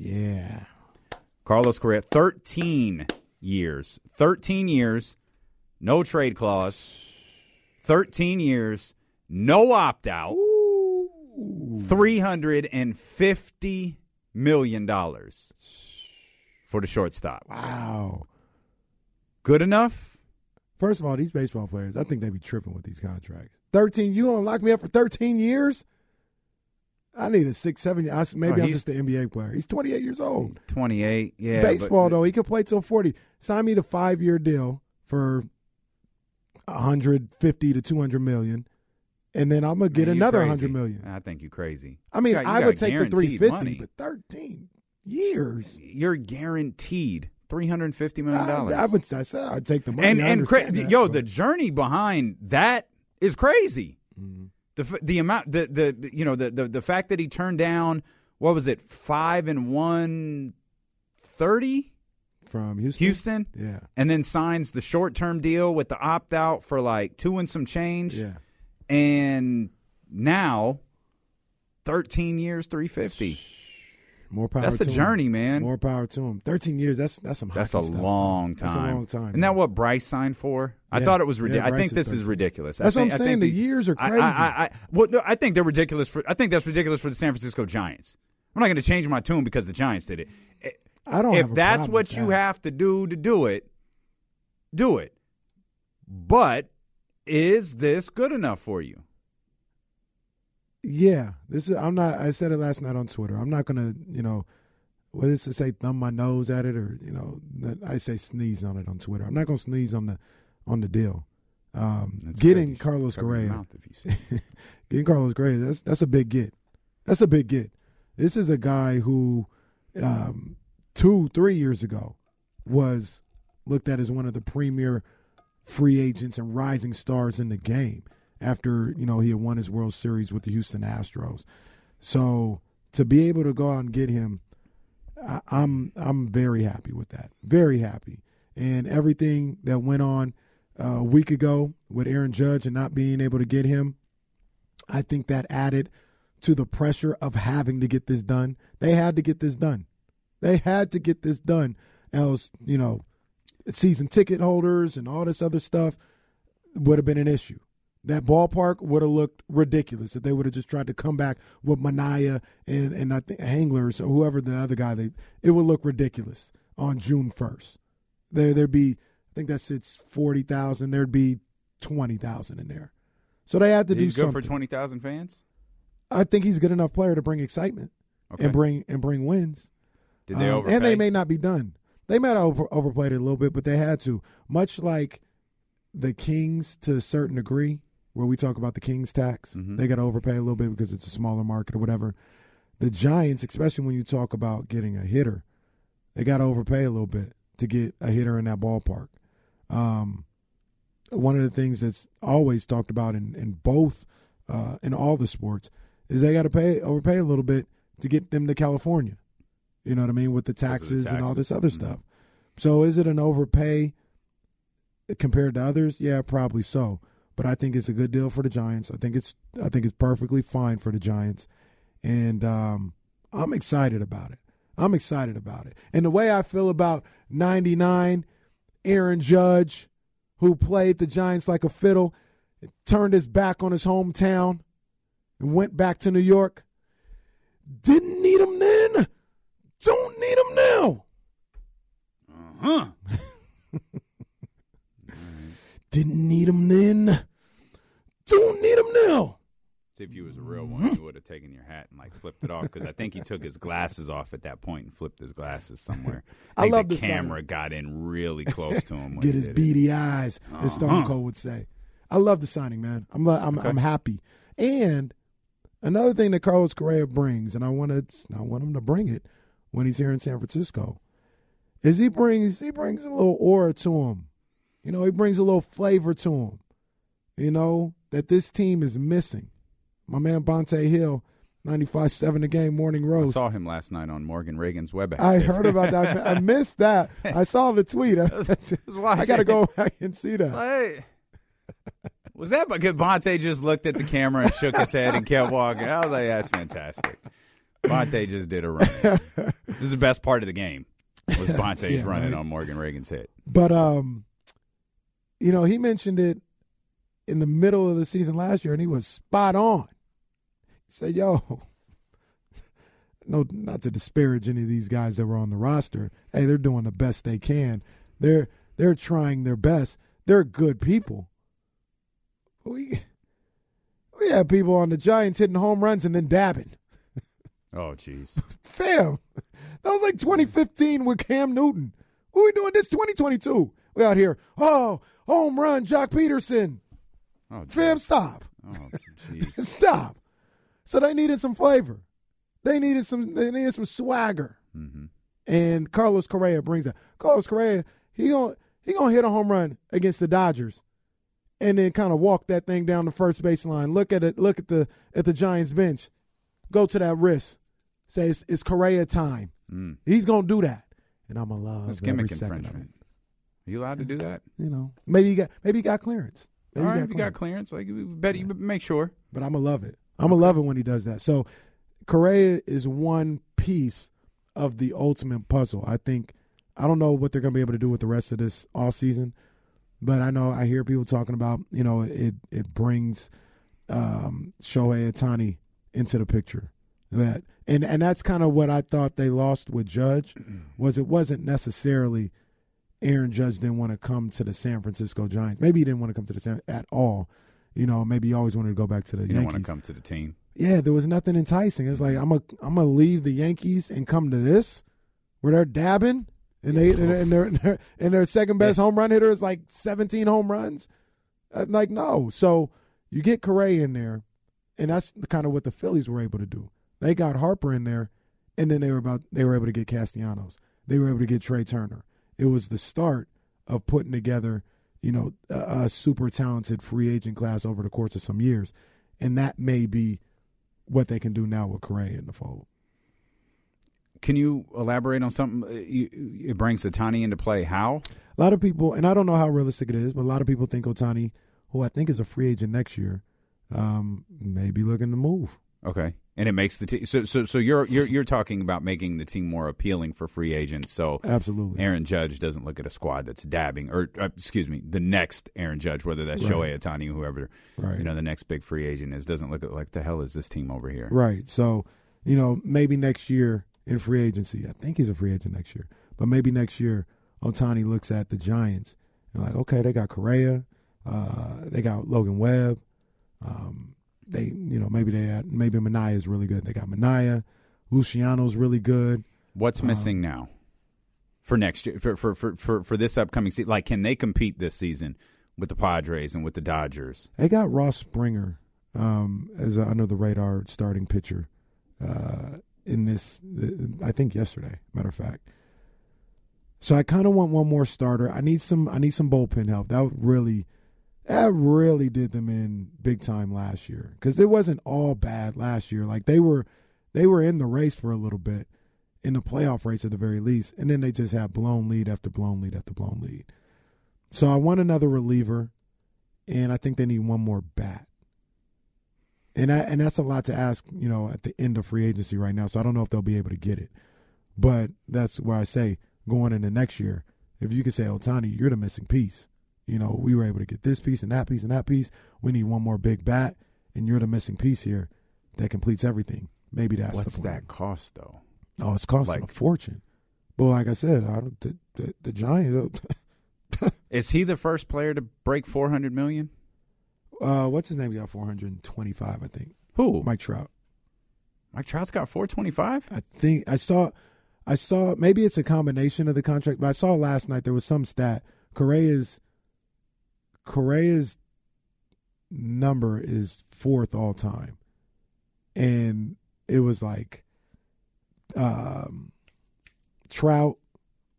yeah. Carlos Correa, 13 years. 13 years, no trade clause. 13 years, no opt out. $350 million for the shortstop. Wow. Good enough? First of all, these baseball players, I think they be tripping with these contracts. 13, you gonna lock me up for 13 years? I need a six, seven. I, maybe Oh, I'm just an NBA player. He's 28 years old. 28, yeah. Baseball, but- though, he could play till 40. Sign me the five year deal for 150 to 200 million, and then I'm gonna get Man, another crazy. 100 million. I think you crazy. I mean, got- I would take the 350, money. but 13 years. You're guaranteed $350 million. I, I would I said I'd take the money. and and cra- that, yo, but- the journey behind that is crazy. Mm-hmm. The the amount the, the you know the, the the fact that he turned down what was it five and one thirty from Houston. Houston, Yeah. and then signs the short term deal with the opt out for like two and some change, Yeah. and now thirteen years three fifty. More power. That's a him. journey, man. More power to him. Thirteen years. That's that's some. That's a stuff, long man. time. That's a long time. Isn't man. that what Bryce signed for? I Yeah. thought it was Yeah, ridiculous. I think is this is 13. ridiculous. I That's what think- I'm I saying. think The years are crazy. I, I, I, well, no, I think they're ridiculous for. I think that's ridiculous for the San Francisco Giants. I'm not going to change my tune because the Giants did it. I don't. if that's what you have to do to do it, do it. But is this good enough for you? Yeah, this is. I'm not. I said it last night on Twitter. I'm not gonna. You know, what is to say? Thumb my nose at it, or you know, that I say sneeze on it on Twitter. I'm not gonna sneeze on the on the deal. Um, getting good. You should Carlos Correa, mouth if you say- getting Carlos Correa. That's that's a big get. That's a big get. This is a guy who, um, two three years ago, was looked at as one of the premier free agents and rising stars in the game after you know he had won his World Series with the Houston Astros. So to be able to go out and get him, I, I'm I'm very happy with that. Very happy, and everything that went on uh, a week ago with Aaron Judge and not being able to get him, I think that added to the pressure of having to get this done. They had to get this done. They had to get this done, else you know, season ticket holders and all this other stuff would have been an issue. That ballpark would have looked ridiculous if they would have just tried to come back with Manaea and and I think Hanglers or whoever the other guy. They it would look ridiculous on June first. There there'd be I think that sits forty thousand. There'd be twenty thousand in there. So they had to He's do good something. for twenty thousand fans. I think he's a good enough player to bring excitement Okay. and bring and bring wins. Did they Um, and they may not be done. They might have over, overplayed it a little bit, but they had to. Much like the Kings to a certain degree, where we talk about the Kings tax, Mhm. they got to overpay a little bit because it's a smaller market or whatever. The Giants, especially when you talk about getting a hitter, they got to overpay a little bit to get a hitter in that ballpark. Um, one of the things that's always talked about in, in both uh, in all the sports is they got to pay overpay a little bit to get them to California. You know what I mean with the of the taxes, and all this other Mhm. stuff. So is it an overpay compared to others? Yeah, probably so. But I think it's a good deal for the Giants. I think it's I think it's perfectly fine for the Giants, and um, I'm excited about it. I'm excited about it. And the way I feel about 99, Aaron Judge, who played the Giants like a fiddle, turned his back on his hometown and went back to New York. Didn't need him then. Don't need him now. Uh huh. Didn't need him then. Don't need him now. See, if you was a real one, you would have taken your hat and like flipped it off because I think he took his glasses off at that point and flipped his glasses somewhere. I think love the camera got in really close to him. When Get his did it. beady eyes, as Stone Uh-huh. Cold would say. I love the signing, man. I'm I'm Okay. I'm happy. And another thing that Carlos Correa brings, and I want to I want him to bring it, when he's here in San Francisco is he brings he brings a little aura to him. You know, he brings a little flavor to him. You know, that this team is missing. My man Bonta Hill, 95-7 a game morning roast. I saw him last night on Morgan Reagan's web. I heard about that. I missed that. I saw the tweet. I, I got to go back and see that. Hey. Was that because Bonta just looked at the camera and shook his head and kept walking? I was like, that's fantastic. Bonta just did a run. this is the best part of the game was Bonta's yeah, running right? on Morgan Reagan's hit. But um, you know, he mentioned it in the middle of the season last year, and he was spot on. He said, "Yo, no, not to disparage any of these guys that were on the roster. Hey, they're doing the best they can. They're they're trying their best. They're good people. We we have people on the Giants hitting home runs and then dabbing. Oh, jeez, fam, that was like 2015 with Cam Newton. What are we doing this 2022? We out here. Oh, home run, Joc Pederson. Oh, Fam, stop. Oh, stop. So they needed some flavor. They needed some. They needed some swagger. Mm-hmm. And Carlos Correa brings that. Carlos Correa, he gonna he gonna hit a home run against the Dodgers, and then kind of walk that thing down the first baseline. Look at it. Look at the at the Giants bench. Go to that wrist. Say it's, it's Correa time. Mm. He's gonna do that, and I'm gonna love That's gimmick infringement. Are you allowed to do that? You know, maybe he got maybe he got clearance. Maybe All right, he got clearance. Like, better you make sure. But I'm gonna love it. I'm gonna love it when he does that. So, Correa is one piece of the ultimate puzzle. I think. I don't know what they're gonna be able to do with the rest of this off season, but I know I hear people talking about. You know, it it brings um, Shohei Ohtani into the picture. That and and that's kind of what I thought they lost with Judge was it wasn't necessarily Aaron Judge didn't want to come to the San Francisco Giants. Maybe he didn't want to come to the San at all. You know, maybe he always wanted to go back to the he Yankees. Didn't want to come to the team. Yeah, there was nothing enticing. It's like I'm a I'm gonna leave the Yankees and come to this where they're dabbing and they and, their and their and their second best home run hitter is like 17 home runs. Uh, like no, so you get Correa in there, and that's kind of what the Phillies were able to do. They got Harper in there, and then they were about they were able to get Castellanos. They were able to get Trey Turner. It was the start of putting together, you know, a, a super talented free agent class over the course of some years, and that may be what they can do now with Correa in the fold. Can you elaborate on something? Uh, it brings Ohtani into play. How? A lot of people, and I don't know how realistic it is, but a lot of people think Ohtani, who I think is a free agent next year, um, may be looking to move. Okay and it makes the team. So, so, so you're you're you're talking about making the team more appealing for free agents. So, absolutely, Aaron Judge doesn't look at a squad that's dabbing, or uh, excuse me, the next Aaron Judge, whether that's right. Shohei Ohtani, or whoever, right. you know, the next big free agent is, doesn't look at like the hell is this team over here? Right. So, you know, maybe next year in free agency, I think he's a free agent next year, but maybe next year, Ohtani looks at the Giants and like, okay, they got Correa, uh, they got Logan Webb. Um, they you know maybe they had maybe Manaea is really good. They got Manaea, Luciano's really good. What's um, missing now for next year for, for for for for this upcoming season? Like, can they compete this season with the Padres and with the Dodgers? They got Ross Stripling um, as an under the radar starting pitcher uh, in this. I think yesterday, matter of fact. So I kind of want one more starter. I need some. I need some bullpen help. That would really that really did them in big time last year because it wasn't all bad last year. Like they were, they were in the race for a little bit, in the playoff race at the very least, and then they just had blown lead after blown lead after blown lead. So I want another reliever, and I think they need one more bat. And I, and that's a lot to ask, you know, at the end of free agency right now. So I don't know if they'll be able to get it, but that's why I say going into next year, if you could say Ohtani, you're the missing piece you know, we were able to get this piece and that piece and that piece. We need one more big bat, and you're the missing piece here that completes everything. Maybe that's what's that cost though? Oh, it's costing like, a fortune. But like I said, I don't, the, the, the Giants. Is he the first player to break four hundred million? Uh, what's his name? He got four hundred twenty-five, I think. Who? Mike Trout. Mike Trout's got four twenty-five. I think I saw. I saw maybe it's a combination of the contract, but I saw last night there was some stat. Correa's Correa's number is fourth all time. And it was like um Trout,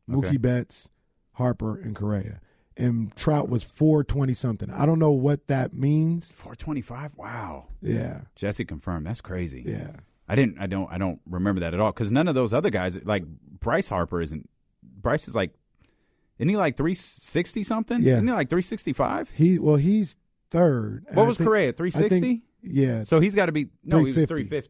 Mookie Okay. Betts, Harper, and Correa. And Trout was 420 something. I don't know what that means. 425. Wow. Yeah. Jesse confirmed. That's crazy. Yeah. I didn't. I don't. I don't remember that at all. Because none of those other guys, like Bryce Harper, isn't. Bryce is like, isn't he like three sixty something? Yeah. Isn't he like three sixty five? He well, he's third. What I was think- Correa? I Three think- sixty. Yeah. So he's got to be. No, he was 350,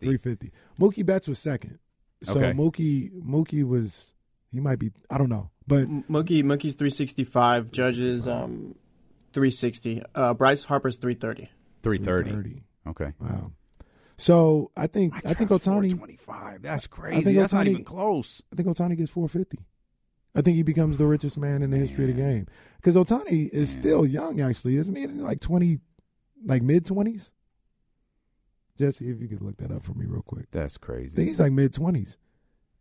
three fifty. 350. Mookie Betts was second. So Okay. Mookie Mookie was he might be I don't know. But M- Mookie Mookie's 365, Judges um 360. Uh, Bryce Harper's 330. Three thirty. 30. Okay. Wow. So I think I, think Ohtani twenty five. That's crazy. think That's not even close. I think Ohtani gets 450. I think he becomes the richest man in the history of the game because Ohtani is still young. Actually, isn't he? Isn't he like 20, like mid 20s? Jesse, if you could look that up for me real quick. That's I think crazy. he's like mid 20s.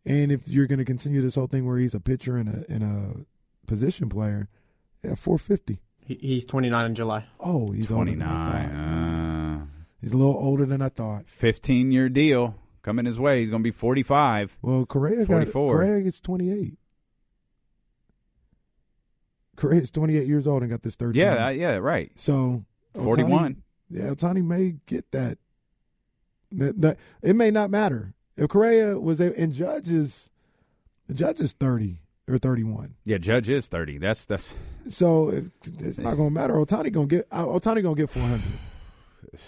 And if you're going to continue this whole thing where he's a pitcher and a and a position player, yeah, 450. He, he's 29 in July. Oh, he's older Twenty than I thought. nine. Uh, He's a little older than I thought. Fifteen year deal coming his way. He's going to be forty five. Well, Correa got 44. Correa gets 28. is 28 years old and got this third. Yeah. that- yeah. Right. So Forty one. Yeah, Ohtani may get that. That, that it may not matter if Correa was a, and Judge is Judge is 30 or 31. Yeah. Judge is thirty. That's that's. So if, it's not gonna matter. Ohtani gonna get uh, Ohtani gonna get 400.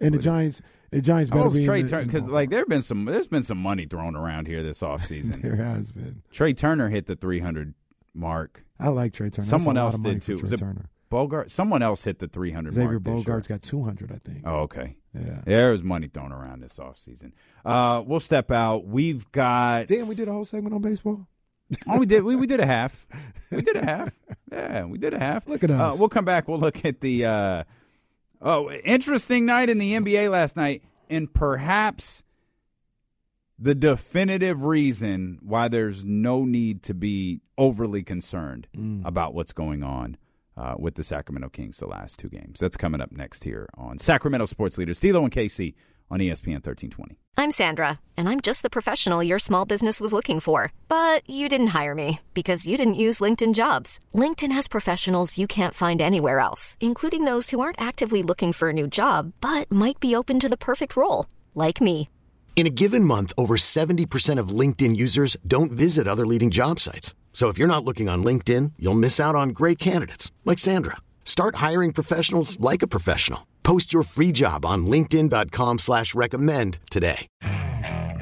And the Giants, the Giants better Oh, be Trey Turner because like there have been some there's been some money thrown around here this offseason. there has been. Trey Turner hit the 300 mark. I like Trey Turner. Someone else did too. Trey Turner. Bogart? Someone else hit the 300 Xavier mark. Bogaerts got 200, I think. Oh, okay. Yeah. There was money thrown around this offseason. Uh, we'll step out. We've got. Damn, we did a whole segment on baseball. Oh, we did. We, we did a half. We did a half. Yeah, we did a half. Look at Uh, us. we'll come back. We'll look at the. Uh, oh, interesting night in the NBA last night, and perhaps the definitive reason why there's no need to be overly concerned Mm. about what's going on uh, with the Sacramento Kings the last two games. That's coming up next here on Sacramento Sports Leaders, D'Lo and Casey on ESPN 1320. I'm Sandra, and I'm just the professional your small business was looking for. But you didn't hire me because you didn't use LinkedIn jobs. LinkedIn has professionals you can't find anywhere else, including those who aren't actively looking for a new job but might be open to the perfect role, like me. In a given month, over 70% of LinkedIn users don't visit other leading job sites. So if you're not looking on LinkedIn, you'll miss out on great candidates like Sandra. Start hiring professionals like a professional. Post your free job on linkedin.com slash recommend today.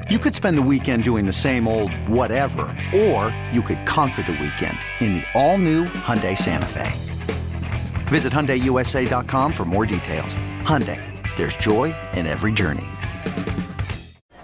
You could spend the weekend doing the same old whatever, or you could conquer the weekend in the all-new Hyundai Santa Fe. Visit HyundaiUSA.com for more details. Hyundai, there's joy in every journey.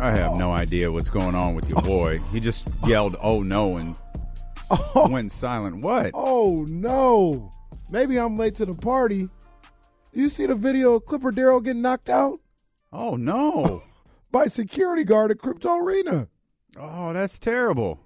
I have no idea what's going on with your boy. He just yelled, "Oh no!" and oh. went silent. What? Oh no! Maybe I'm late to the party. You see the video of Clipper Darrell getting knocked out Oh no! by security guard at Crypto Arena? Oh, that's terrible.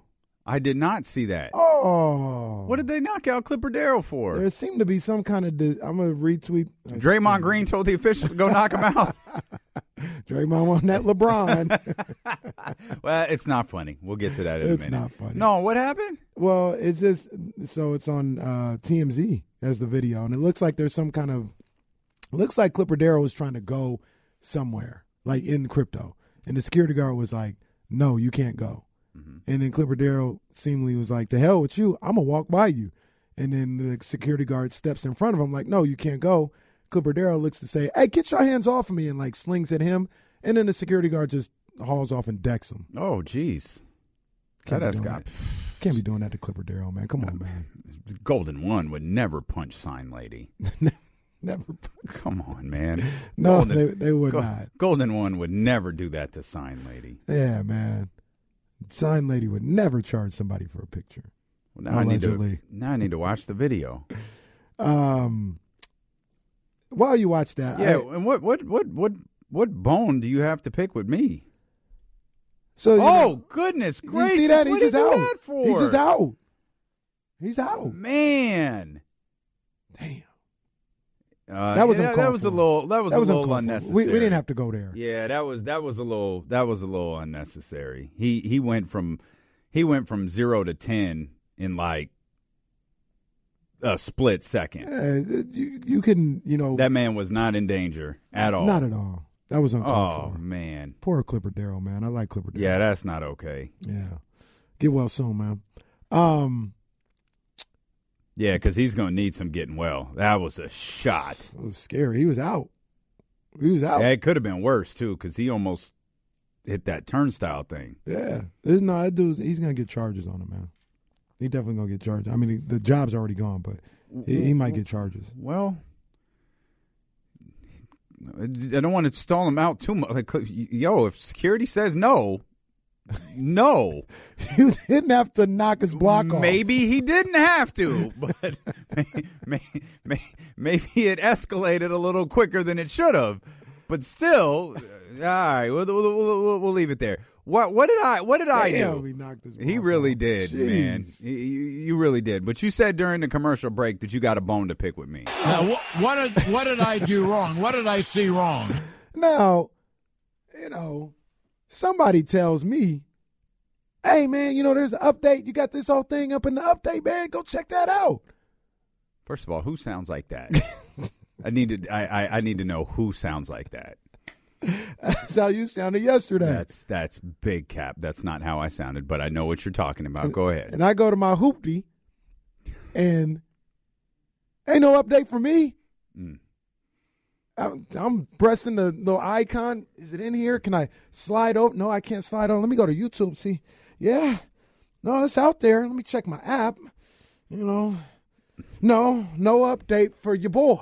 I did not see that. Oh, What did they knock out Clipper Darrell for? There seemed to be some kind of. Di- I'm gonna retweet. Draymond Green told the official to go knock him out. Draymond on that LeBron. well, it's not funny. We'll get to that in It's a minute. not funny. No, what happened? well, it's just so it's on uh, TMZ as the video, and it looks like there's some kind of. Looks like Clipper Darrell was trying to go somewhere, like in crypto, and the security guard was like, "No, you can't go." And then Clipper Darrell seemingly was like, "To hell with you! I'm gonna walk by you." And then the security guard steps in front of him, like, "No, you can't go." Clipper Darrell looks to say, "Hey, get your hands off of me!" and like slings at him, and then the security guard just hauls off and decks him. Oh, jeez. Can't That be doing got that. Can't be doing that to Clipper Darrell, man. Come on, man. Golden One would never punch Sign Lady. Never. Come on, man. No, Golden, they, they would Go- not. Golden One would never do that to Sign Lady. Yeah, man. Sign lady would never charge somebody for a picture. Well, now I need to now I need to watch the video. Um, while you watch that, Yeah, I- and what what what what what bone do you have to pick with me? so oh know, goodness you gracious! see that? He's just you out. He's just out. He's out. Man, Damn. Uh, That was yeah, that was a for. little that was That a was little unnecessary. We, we didn't have to go there. Yeah, that was that was a little that was a little unnecessary. He he went from he went from zero to ten in like a split second. Uh, you, you can, you know, That man was not in danger at all. not at all. That was uncalled Oh for. man, Poor Clipper Darrell, man. I like Clipper Darrell. yeah, that's not okay. Yeah. Get well soon, man. Um, Yeah, because he's going to need some getting well. That was a shot. it was scary. He was out. He was out. Yeah, it could have been worse too, because he almost hit that turnstile thing. Yeah, this, no, that dude, he's gonna get charges on him, man. He definitely gonna get charged. I mean, the job's already gone, but he, he might get charges. Well, I don't want to stall him out too much. Like, yo, if security says no, no. You didn't have to knock his block off. Maybe he didn't have to, but may, may, maybe it escalated a little quicker than it should have. But still, uh, all right, we'll, we'll, we'll, we'll leave it there. What what did I what did I do? he knocked his He really off. did, man. You, you really did. But you said during the commercial break that you got a bone to pick with me. Now, wh- what did what did I do wrong? What did I see wrong? Now, you know, somebody tells me, "Hey, man, you know, there's an update. You got this whole thing up in the update, man. Go check that out." First of all, who sounds like that? I need to I, I, I need to know who sounds like that. That's how you sounded yesterday. That's that's big cap. That's not how I sounded, but I know what you're talking about. Go ahead. and I go to my hoopty, and ain't no update for me. Mm. I'm, I'm pressing the little icon. Is it in here? Can I slide over? No, I can't slide on. Let me go to YouTube. See, yeah, no, it's out there. Let me check my app. You know, no, no update for your boy.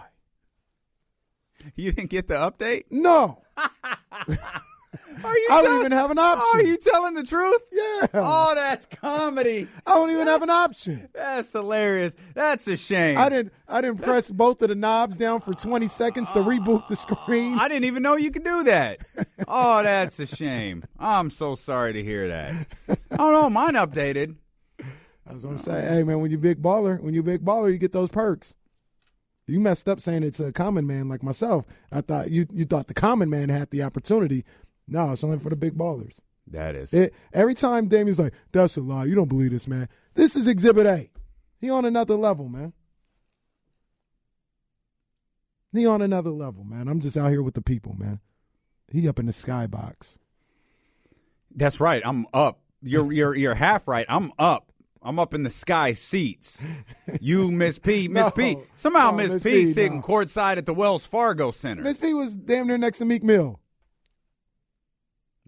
You didn't get the update? No, Are you I don't telling- even have an option. Are you telling the truth? Yeah. Oh, that's comedy. I don't even have an option. That's hilarious. That's a shame. I didn't. I didn't press both of the knobs down for 20 seconds to reboot the screen. I didn't even know you could do that. Oh, that's a shame. I'm so sorry to hear that. I don't know. Mine updated. That's what I'm saying. Hey man, when you big baller, when you big baller, you get those perks. You messed up saying it's a common man like myself. I thought you you thought the common man had the opportunity. No, it's only for the big ballers. That is. It, every time Damien's like, "That's a lie. You don't believe this, man." This is Exhibit A. He on another level, man. He on another level, man. I'm just out here with the people, man. He up in the skybox. That's right. I'm up. You're you're you're half right. I'm up. I'm up in the sky seats. You, Miss P, Miss No. P. Somehow No, Miss P, P, sitting no. courtside at the Wells Fargo Center. Miss P was damn near next to Meek Mill.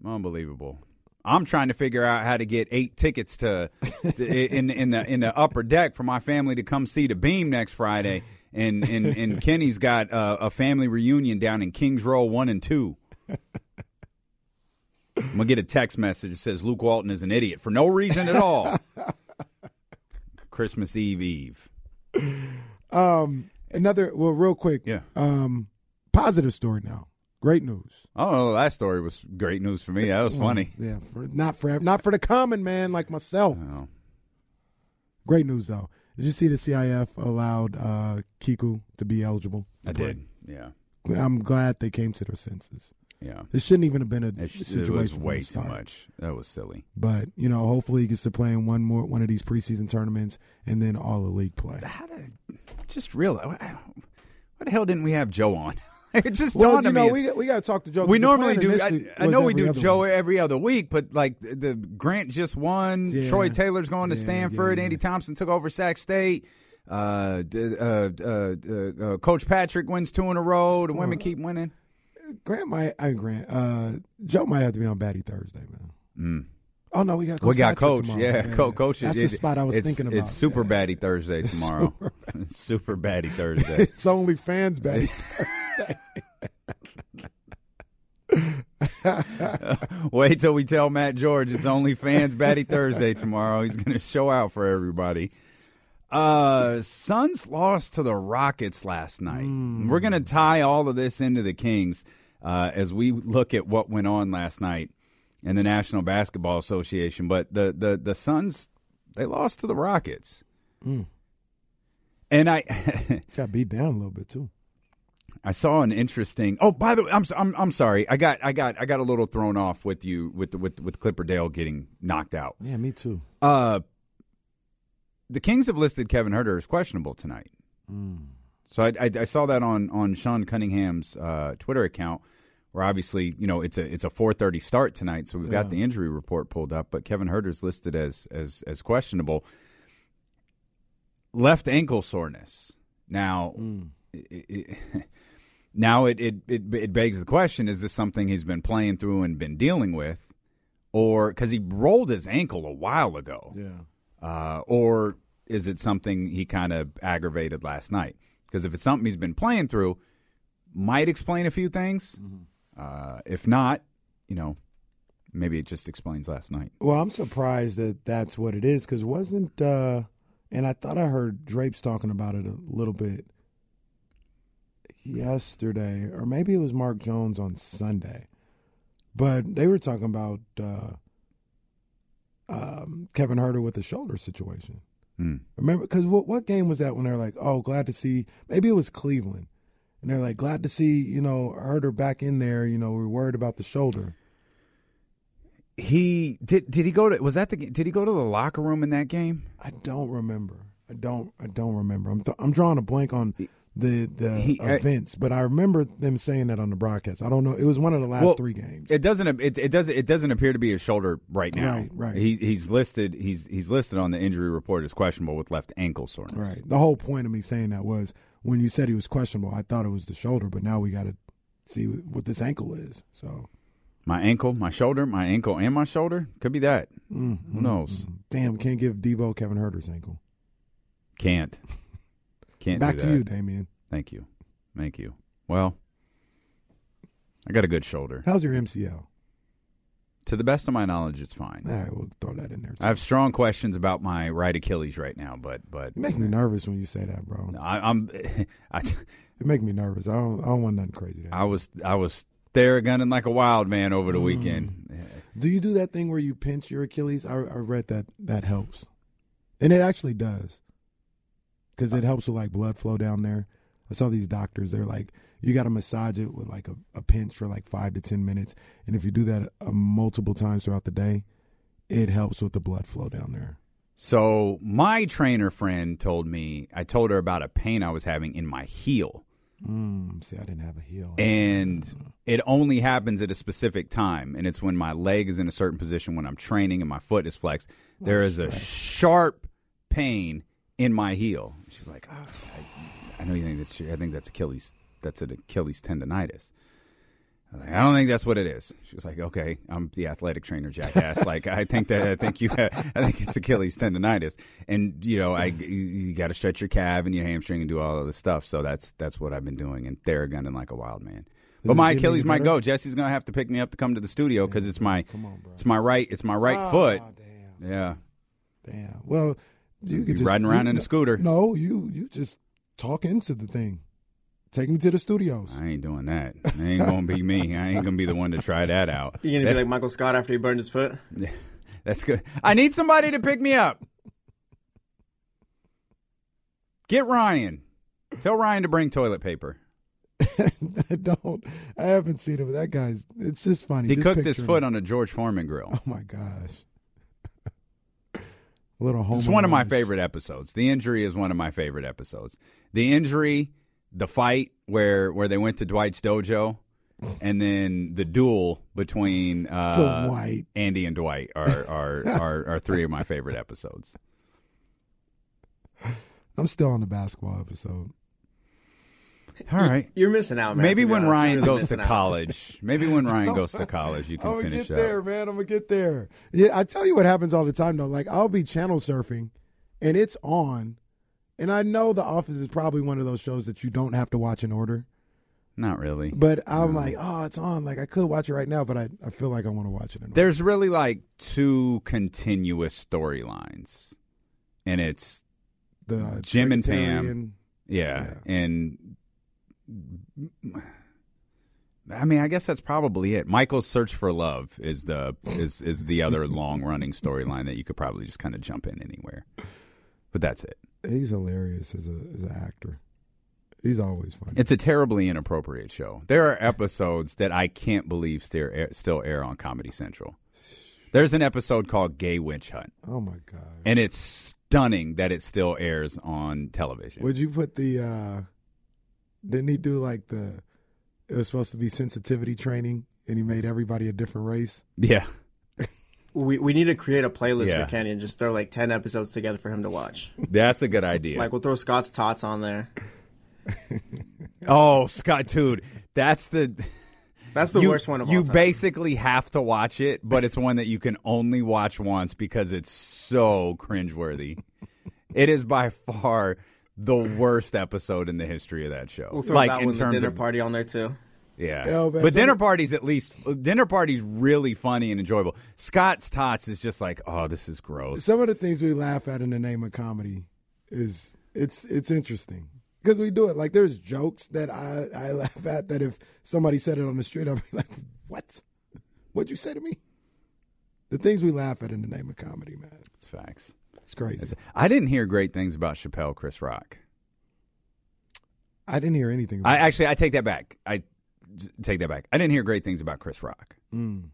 Unbelievable. I'm trying to figure out how to get eight tickets to, to in in the in the upper deck for my family to come see the Beam next Friday, and and, and Kenny's got uh, a family reunion down in Kings Row one and two. I'm gonna get a text message that says Luke Walton is an idiot for no reason at all. Christmas Eve Eve. Um, another well, real quick. Yeah. Um, positive story now. Great news. Oh, that story was great news for me. That was funny. Yeah, for not for not for the common man like myself. Oh. Great news though. Did you see the CIF allowed uh, Kiku to be eligible? to I play? did. Yeah. I'm glad they came to their senses. Yeah. This shouldn't even have been a It, sh- it situation. was way too much. That was silly. But you know, hopefully he gets to play in one more one of these preseason tournaments and then all the league play. How did just real? Why the hell didn't we have Joe on? it just Well, dawned you on know, me. we got, we got to talk to Joe. We normally do. I, I know we do Joe week. every other week, but like the, the Grant just won. Yeah. Troy Taylor's going to Yeah, Stanford. yeah, yeah. Andy Thompson took over Sac State. Uh, d- uh, uh, uh, uh, Coach Patrick wins two in a row. The women keep winning. Grant might. I Grant. Uh, Joe might have to be on Batty Thursday, man. Mm. Oh no, we got Coach we got Patrick coach. tomorrow. Yeah, co- coach. That's it- the spot I was thinking about. It's super Yeah. batty Thursday tomorrow. super batty Thursday. it's only fans betting. Wait till we tell Matt George it's only fans batty Thursday tomorrow. He's going to show out for everybody. Uh, Suns lost to the Rockets last night. We're going to tie all of this into the Kings uh, as we look at what went on last night in the National Basketball Association. But the the the Suns they lost to the Rockets, Mm. and I got beat down a little bit too. I saw an interesting. Oh, by the way, I'm I'm I'm sorry. I got I got I got a little thrown off with you with with with Clipper Dale getting knocked out. Yeah, me too. Uh, the Kings have listed Kevin Huerter as questionable tonight. Mm. So I, I, I saw that on on Sean Cunningham's uh, Twitter account, where obviously you know it's a it's a 4:30 start tonight. So we've got the injury report pulled up, but Kevin Huerter's listed as as as questionable. Left ankle soreness. Now, it, it, now it, it it it begs the question: Is this something he's been playing through and been dealing with, or because he rolled his ankle a while ago? Yeah. uh, or is it something he kind of aggravated last night? Because if it's something he's been playing through, might explain a few things. Uh, if not, you know, maybe it just explains last night. Well, I'm surprised that that's what it is because wasn't uh, and I thought I heard Drapes talking about it a little bit yesterday, or maybe it was Mark Jones on Sunday, but they were talking about uh, um, Kevin Huerter with the shoulder situation. Hmm. Remember, because what what game was that when they're like, "Oh, glad to see." Maybe it was Cleveland, and they're like, "Glad to see you know Huerter back in there." You know, we're worried about the shoulder. He did. Did he go to? Was that the? Did he go to the locker room in that game? I don't remember. I don't. I don't remember. I'm th- I'm drawing a blank on the the He- I- events, but I remember them saying that on the broadcast. I don't know. It was one of the last Well, three games. It doesn't. It, it doesn't. It doesn't appear to be his shoulder right now. Right, right. He, he's listed. He's he's listed on the injury report as questionable with left ankle soreness. Right. The whole point of me saying that was when you said he was questionable, I thought it was the shoulder, but now we got to see what this ankle is. So My ankle, my shoulder, my ankle, and my shoulder could be that. mm, Who knows? mm. Damn, can't give Debo Kevin Huerter's ankle. Can't. Can't. Back to you, Damien. Thank you. Thank you. Well, I got a good shoulder. How's your MCL? To the best of my knowledge, it's fine. All right, we'll throw that in there. I have strong questions about my right Achilles right now, but but You make me nervous when you say that, bro. I, I'm. I, it make me nervous. I don't. I don't want nothing crazy. To I was I was there gunning like a wild man over Mm. the weekend. Do you do that thing where you pinch your Achilles? I, I read that that helps, and it actually does, because it helps with like blood flow down there. I saw these doctors. They're like, you got to massage it with like a, a pinch for like five to ten minutes, and if you do that uh, multiple times throughout the day, it helps with the blood flow down there. So my trainer friend told me I told her about a pain I was having in my heel. Mm, see, I didn't have a heel, and it only happens at a specific time and it's when my leg is in a certain position when i'm training and my foot is flexed there is a sharp pain in my heel she's like oh, I, I know you think that's i think that's achilles that's an achilles tendonitis I, was like, I don't think that's what it is. She was like, "Okay, I'm the athletic trainer, jackass. like, I think that I think you, have, I think it's Achilles tendonitis, and you know, I you, you got to stretch your calf and your hamstring and do all of this stuff. So that's that's what I've been doing and theragunning like a wild man. But my Achilles might go. Jesse's gonna have to pick me up to come to the studio because it's my on, it's my right it's my right Ah, foot. Yeah, Damn. Well, you could just riding around you- in a scooter. No, you you just talk into the thing. Take me to the studios. I ain't doing that. It ain't gonna be me. I ain't gonna be the one to try that out. You gonna That- be like Michael Scott after he burned his foot? That's good. I need somebody to pick me up. Get Ryan. Tell Ryan to bring toilet paper. I don't. I haven't seen it, but that guy's. It's just funny. He Just cooked his foot him. on a George Foreman grill. Oh my gosh. A little home. It's one of my favorite episodes. The injury is one of my favorite episodes. The injury, the fight where where they went to Dwight's dojo, and then the duel between uh, Dwight. Andy and Dwight are are, are are three of my favorite episodes. I'm still on the basketball episode. All right. You're missing out, man. Maybe when honest. Ryan really goes to college. Maybe when Ryan goes to college, you I'm can finish get up. there, man. I'm gonna get there. Yeah, I tell you what happens all the time though. Like I'll be channel surfing, and it's on, and I know The Office is probably one of those shows that you don't have to watch in order. Not really. But I'm like, oh, it's on. Like I could watch it right now, but I, I feel like I want to watch it in order. There's really like two continuous storylines, and it's The Jim and Pam. and- yeah, and I mean, I guess that's probably it. Michael's search for love is the is is the other long running storyline that you could probably just kind of jump in anywhere. But that's it. He's hilarious as a as an actor. He's always funny. It's a terribly inappropriate show. There are episodes that I can't believe still air, still air on Comedy Central. There's an episode called Gay Witch Hunt, oh my god! and it's stunning that it still airs on television. Would you put the? uh Didn't he do like the? It was supposed to be sensitivity training, and he made everybody a different race. Yeah. We we need to create a playlist Yeah. for Kenny and just throw like ten episodes together for him to watch. That's a good idea. Like we'll throw Scott's Tots on there. Oh, Scott, dude, that's the That's the you, worst one of You all time. You basically have to watch it, but it's one that you can only watch once because it's so cringeworthy. it is by far the worst episode in the history of that show. We'll throw like that in one the dinner of party on there too. yeah, Yo, man, but some- dinner parties at least dinner parties really funny and enjoyable. Scott's tots is just like, oh, this is gross. Some of the things we laugh at in the name of comedy is it's it's interesting because we do it. Like there's jokes that I I laugh at that if somebody said it on the street, I'd be like, "What? What'd you say to me?" The things we laugh at in the name of comedy, man, it's facts. It's crazy. I didn't hear great things about Chappelle, Chris Rock. I didn't hear anything. About I actually I take that back. I take that back. I didn't hear great things about Chris Rock. Mm.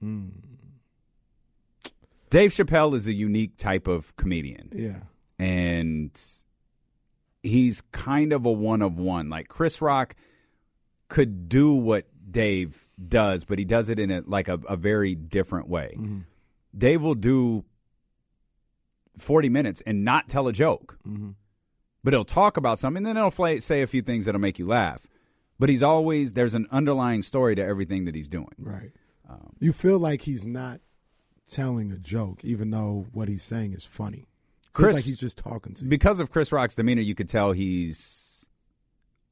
Mm. Dave Chappelle is a unique type of comedian. Yeah. And he's kind of a one of one. Like Chris Rock could do what Dave does, but he does it in a like a, a very different way. Mm-hmm. Dave will do 40 minutes and not tell a joke. Mm-hmm. But he'll talk about something, and then he'll fla- say a few things that'll make you laugh. But he's always there's an underlying story to everything that he's doing. Right. Um, you feel like he's not telling a joke, even though what he's saying is funny. Chris- like he's just talking to you. because of Chris Rock's demeanor, you could tell he's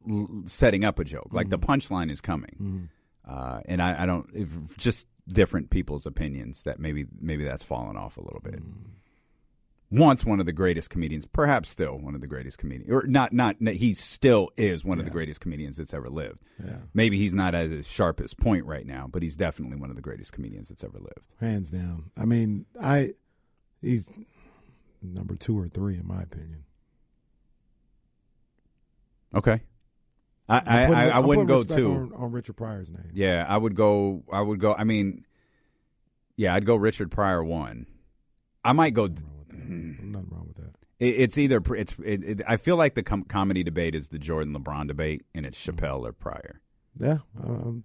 l- setting up a joke. Like the Mm-hmm. punchline is coming, uh, and I, I don't if, just different people's opinions that maybe maybe that's fallen off a little bit. Mm. Once one of the greatest comedians, perhaps still one of the greatest comedians, or not not he still is one of the greatest comedians that's ever lived. Yeah. Maybe he's not at his sharpest point right now, but he's definitely one of the greatest comedians that's ever lived. hands down. I mean, I he's number two or three in my opinion. Okay, I I'm putting- I, I wouldn't go two. on, on Richard Pryor's name. Yeah, I would go. I would go. I mean, yeah, I'd go Richard Pryor one. I might go. Nothing wrong with that. it- It's either. It's. It, it, I feel like the com- comedy debate is the Jordan LeBron debate, and it's Chappelle or Pryor. Yeah, um,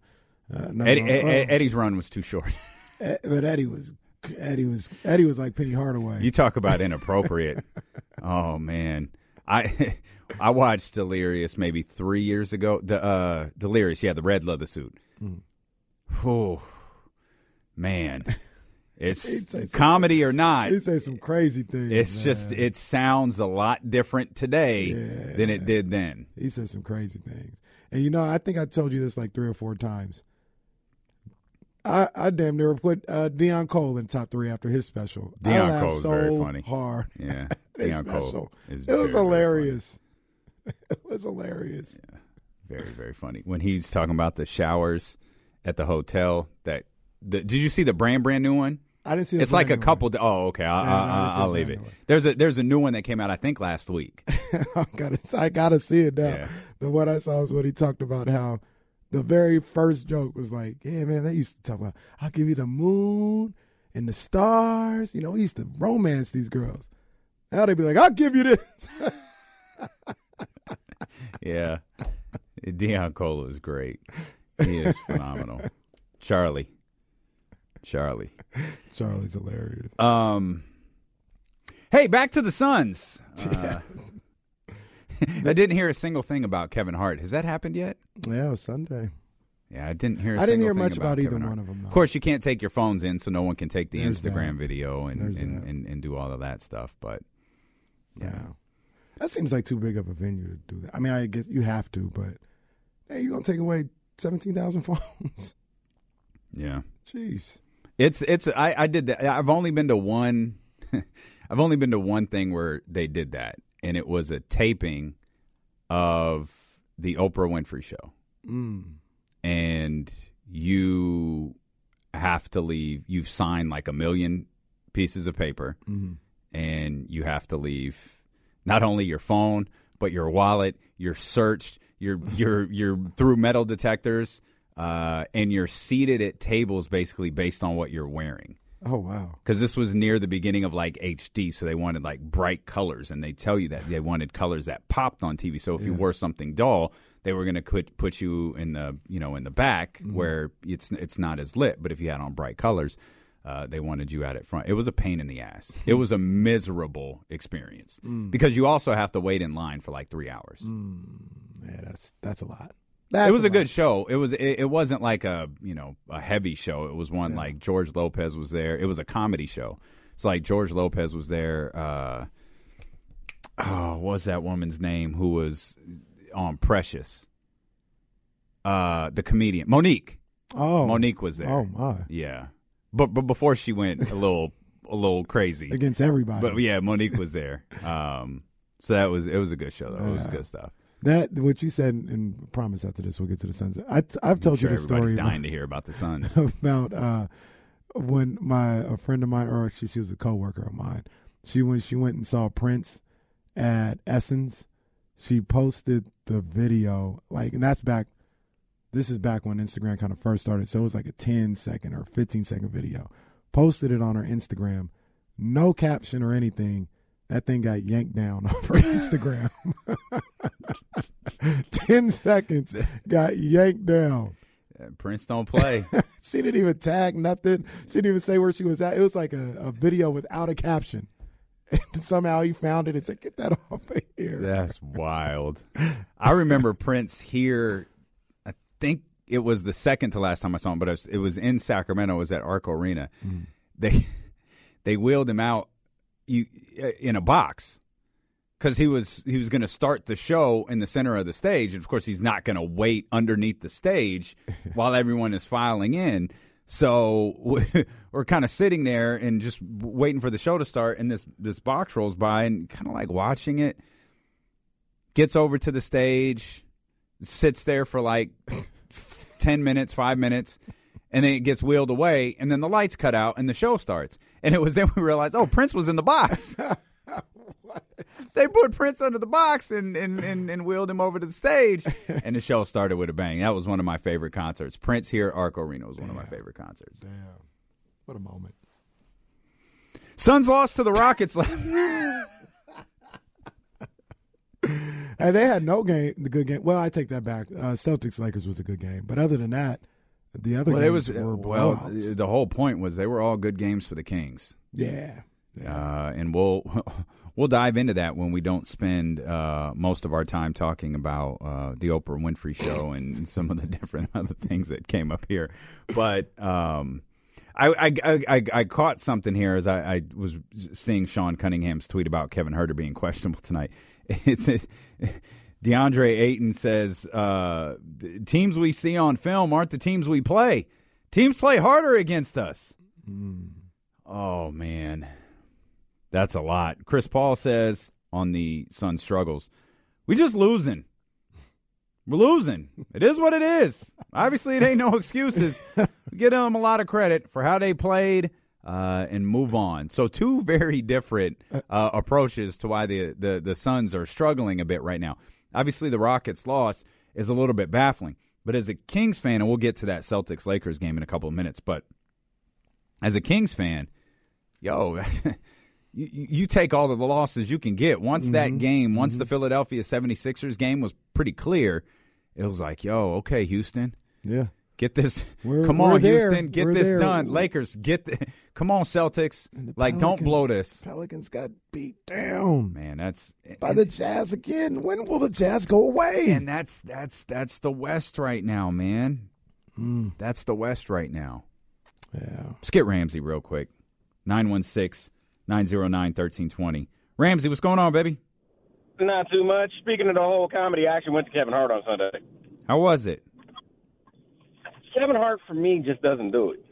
uh, Eddie, Ed- Eddie's run was too short. But Eddie was Eddie was Eddie was like Penny Hardaway. you talk about inappropriate. oh man, I I watched Delirious maybe three years ago. De, uh, Delirious, yeah, the red leather suit. Mm. Oh man, it's comedy or not. he said some crazy things. It's man. just it sounds a lot different today than it did then. He said some crazy things. And you know, I think I told you this like three or four times. I, I damn near put uh, Deon Cole in top three after his special. Deon laughed Cole's so very funny. hard. Yeah, Deon Cole is It was very, very hilarious. it was hilarious. Very very funny when he's talking about the showers at the hotel. That the, did you see the brand brand new one? I didn't see. It's like a couple. Oh, okay. Yeah, I I'll, I'll leave it. There's a there's a new one that came out I think last week. I gotta, I gotta see it now. Yeah. The one I saw was what he talked about how the very first joke was like, "Yeah, man, they used to talk about I'll give you the moon and the stars." You know, he used to romance these girls. Now they'd be like, "I'll give you this." yeah, Deon Cole is great. He is phenomenal. Charlie, Charlie. Charlie's hilarious. Um, hey, back to the Suns. Uh, I didn't hear a single thing about Kevin Hart. Has that happened yet? Yeah, it was Sunday. Yeah, I didn't hear. I I didn't hear much about either Kevin Hart. one of 'em, no. Of course, you can't take your phones in, so no one can take the There's Instagram that. video and There's and, that. and and do all of that stuff. But Yeah. That seems like too big of a venue to do that. I mean, I guess you have to, but hey, you're gonna take away seventeen thousand phones. yeah, Jeez. It's it's. I I did that. I've only been to one. I've only been to one thing where they did that, and it was a taping of the Oprah Winfrey Show. Mm. and you have to leave. You've signed like a million pieces of paper, Mhm. and you have to leave not only your phone but your wallet. You're searched. You're you're you're through metal detectors, uh, and you're seated at tables basically based on what you're wearing. Oh wow. Because this was near the beginning of like HD, so they wanted like bright colors, and they tell you that they wanted colors that popped on TV. So if you wore something dull, they were going to put put you in the you know in the back Mm-hmm. where it's it's not as lit. But if you had on bright colors, uh, they wanted you out at front. It was a pain in the ass. it was a miserable experience Mm. because you also have to wait in line for like three hours. Yeah, that's that's a lot. It was a, good show. It was. It, it wasn't like a you know a heavy show. It was one like George Lopez was there. It was a comedy show. So like George Lopez was there. Uh, oh, what was that woman's name who was on Precious? Uh, the comedian Monique. Oh, Monique was there. Oh my. Yeah, but but before she went a little a little crazy Against everybody. But yeah, Monique was there. Um, so that was it was a good show though. It was good stuff. That what you said, and promise after this we'll get to the Suns. I, I've told sure you the story. everybody's dying about, to hear about the Suns. about uh, when my a friend of mine, or she, she was a coworker of mine. She when she went and saw Prince at Essence, she posted the video like, and that's back. This is back when Instagram kind of first started, so it was like a 10 second or 15 second video. Posted it on her Instagram, no caption or anything. That thing got yanked down off her Instagram. 10 seconds got yanked down. Uh, Prince don't play. she didn't even tag nothing. She didn't even say where she was at. It was like a, a video without a caption. And somehow he found it and said, Get that off of here. That's wild. I remember Prince here. I think it was the second to last time I saw him, but it was, it was in Sacramento. It was at Arco Arena. They they wheeled him out you in a box because he was he was going to start the show in the center of the stage, and of course he's not going to wait underneath the stage while everyone is filing in. So we're kind of sitting there and just waiting for the show to start, and this this box rolls by, and kind of like watching it. Gets over to the stage, sits there for like ten minutes, five minutes, and then it gets wheeled away, and then the lights cut out, and the show starts. And it was then we realized, oh, Prince was in the box. they put Prince under the box and, and, and, and wheeled him over to the stage, and the show started with a bang. That was one of my favorite concerts. Prince here at Arco Arena was one of my favorite concerts. Damn. What a moment. Suns lost to the Rockets. And they had no game, the good game. Well, I take that back. Uh, Celtics Lakers was a good game. But other than that, the other well, it games was were well. blowouts. The whole point was they were all good games for the Kings. Yeah. Uh, and we'll we'll dive into that when we don't spend uh, most of our time talking about uh, the Oprah Winfrey show and some of the different other things that came up here. But um, I, I, I, I- I caught something here as I, I was seeing Sean Cunningham's tweet about Kevin Huerter being questionable tonight. It's DeAndre Ayton says uh, teams we see on film aren't the teams we play. Teams play harder against us. Oh man, that's a lot. Chris Paul says on the Sun struggles, we just losing. We're losing. It is what it is. Obviously, it ain't no excuses. Give them a lot of credit for how they played uh, and move on. So, two very different uh, approaches to why the, the the Suns are struggling a bit right now. Obviously, the Rockets' loss is a little bit baffling. But as a Kings fan, and we'll get to that Celtics Lakers game in a couple of minutes, but as a Kings fan, yo, you, you take all of the losses you can get. Once that game, once the Philadelphia 76ers game was pretty clear, it was like, yo, okay, Houston, Yeah. Get this. We're- come we're on, there. Houston. Get We're this there. done. Lakers, get. The, come on, Celtics. Like, don't blow this. Pelicans got beat down Man, that's by the Jazz again. When will the Jazz go away? and that's that's that's the West right now, man. Mm. That's the West right now. Yeah. Let's get Ramsey real quick. 916-909-1320. Ramsey, what's going on, baby? Not too much. Speaking of the whole comedy, I actually went to Kevin Hart on Sunday. How was it? Kevin Hart for me just doesn't do it.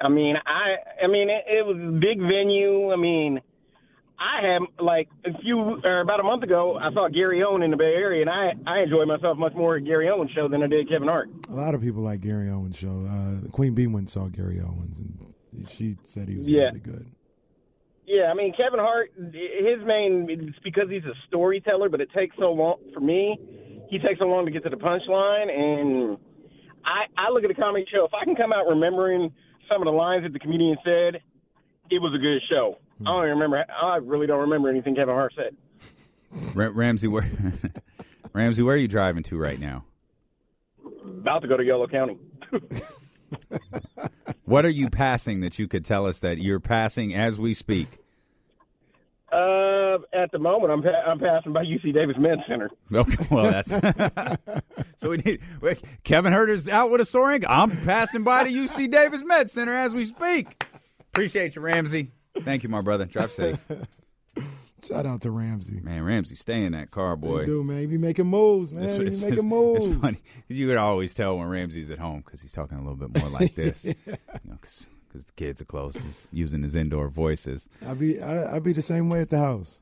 I mean, I I mean it, it was a big venue. I mean, I had like a few or about a month ago, I saw Gary Owen in the Bay Area, and I I enjoyed myself much more at Gary Owen's show than I did Kevin Hart. A lot of people like Gary Owens' show. Uh, Queen Bee went and saw Gary Owens, and she said he was Yeah. really good. Yeah, I mean Kevin Hart, his main it's because he's a storyteller, but it takes so long for me. He takes so long to get to the punchline, and I I look at a comedy show. If I can come out remembering some of the lines that the comedian said, it was a good show. I don't even remember. I really don't remember anything Kevin Hart said. Ra- Ramsey, where Ramsey, where are you driving to right now? About to go to Yolo County. What are you passing that you could tell us that you're passing as we speak? Uh, at the moment, I'm pa- I'm passing by UC Davis Med Center. Okay, well that's so we need wait, Kevin Huerter's out with a sore ankle. I'm passing by the UC Davis Med Center as we speak. Appreciate you, Ramsey. Thank you, my brother. Drive safe. Shout out to Ramsey. Man, Ramsey, stay in that car, boy. Dude, man, he be making moves, man. It's, it's- making it's- moves. it's funny. You could always tell when Ramsey's at home because he's talking a little bit more like this. Yeah. You know, because the kids are close. He's using his indoor voices. I be I, I be the same way at the house.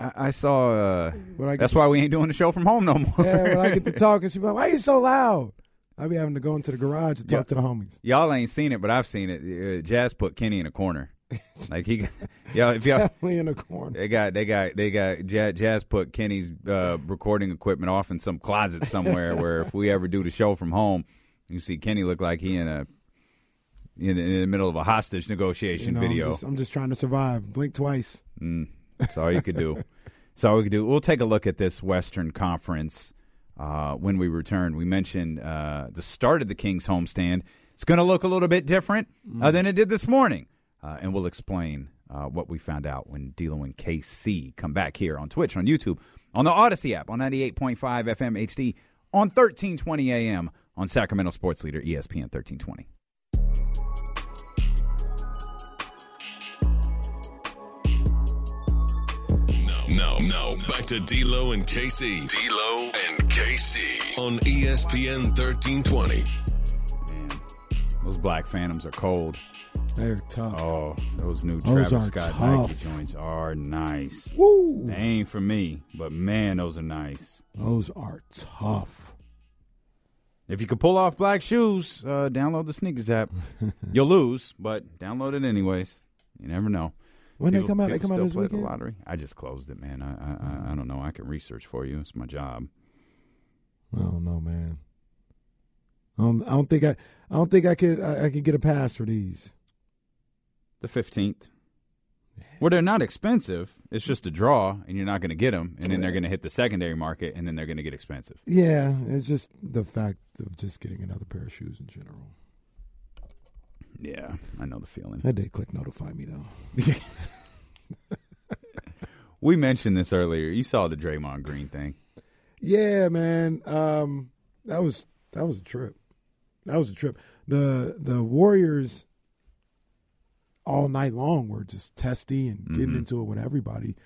I, I saw. Uh, I that's to- why we ain't doing the show from home no more. Yeah, when I get to talking, she be like, "Why you so loud?" I be having to go into the garage and talk to the homies. Y'all ain't seen it, but I've seen it. Uh, Jazz put Kenny in a corner. Like he, got, yo, if y'all Definitely in a corner. they got, they got, they got Jazz, Jazz put Kenny's uh, recording equipment off in some closet somewhere. where if we ever do the show from home, you see Kenny look like he in a in, in the middle of a hostage negotiation You know, I'm video. just, I'm just trying to survive. Blink twice. Mm, that's all you could do. That's all we could do. We'll take a look at this Western Conference uh, when we return. We mentioned uh, the start of the Kings homestand. It's going to look a little bit different uh, than it did this morning, uh, and we'll explain uh, what we found out when D'Lo and KC come back here on Twitch, on YouTube, on the Audacy app, on 98.5 FM HD, on 1320 AM, on Sacramento Sports Leader ESPN 1320. Now, now, back to D'Lo and KC. D'Lo and KC on ESPN 1320. Those Black Phantoms are cold. They're tough. Oh, those new Those Travis Scott tough. Nike joints are nice. Woo! They ain't for me, but man, those are nice. Those are tough. If you could pull off black shoes, uh, download the sneakers app. You'll lose, but download it anyways. You never know. When they come out, they come out this play weekend? the lottery. I just closed it, man. I, I I I don't know. I can research for you. It's my job. I don't know, man. I don't, I don't think I. I don't think I could. I, I could get a pass for these. The fifteenth. Well, they're not expensive. It's just a draw, and you're not going to get them, and then they're going to hit the secondary market, and then they're going to get expensive. Yeah, it's just the fact of just getting another pair of shoes in general. Yeah, I know the feeling. That did click notify me though. We mentioned this earlier. You saw the Draymond Green thing. Yeah, man. Um, that was that was a trip. That was a trip. The the Warriors all night long were just testy and getting Mhm. into it with everybody.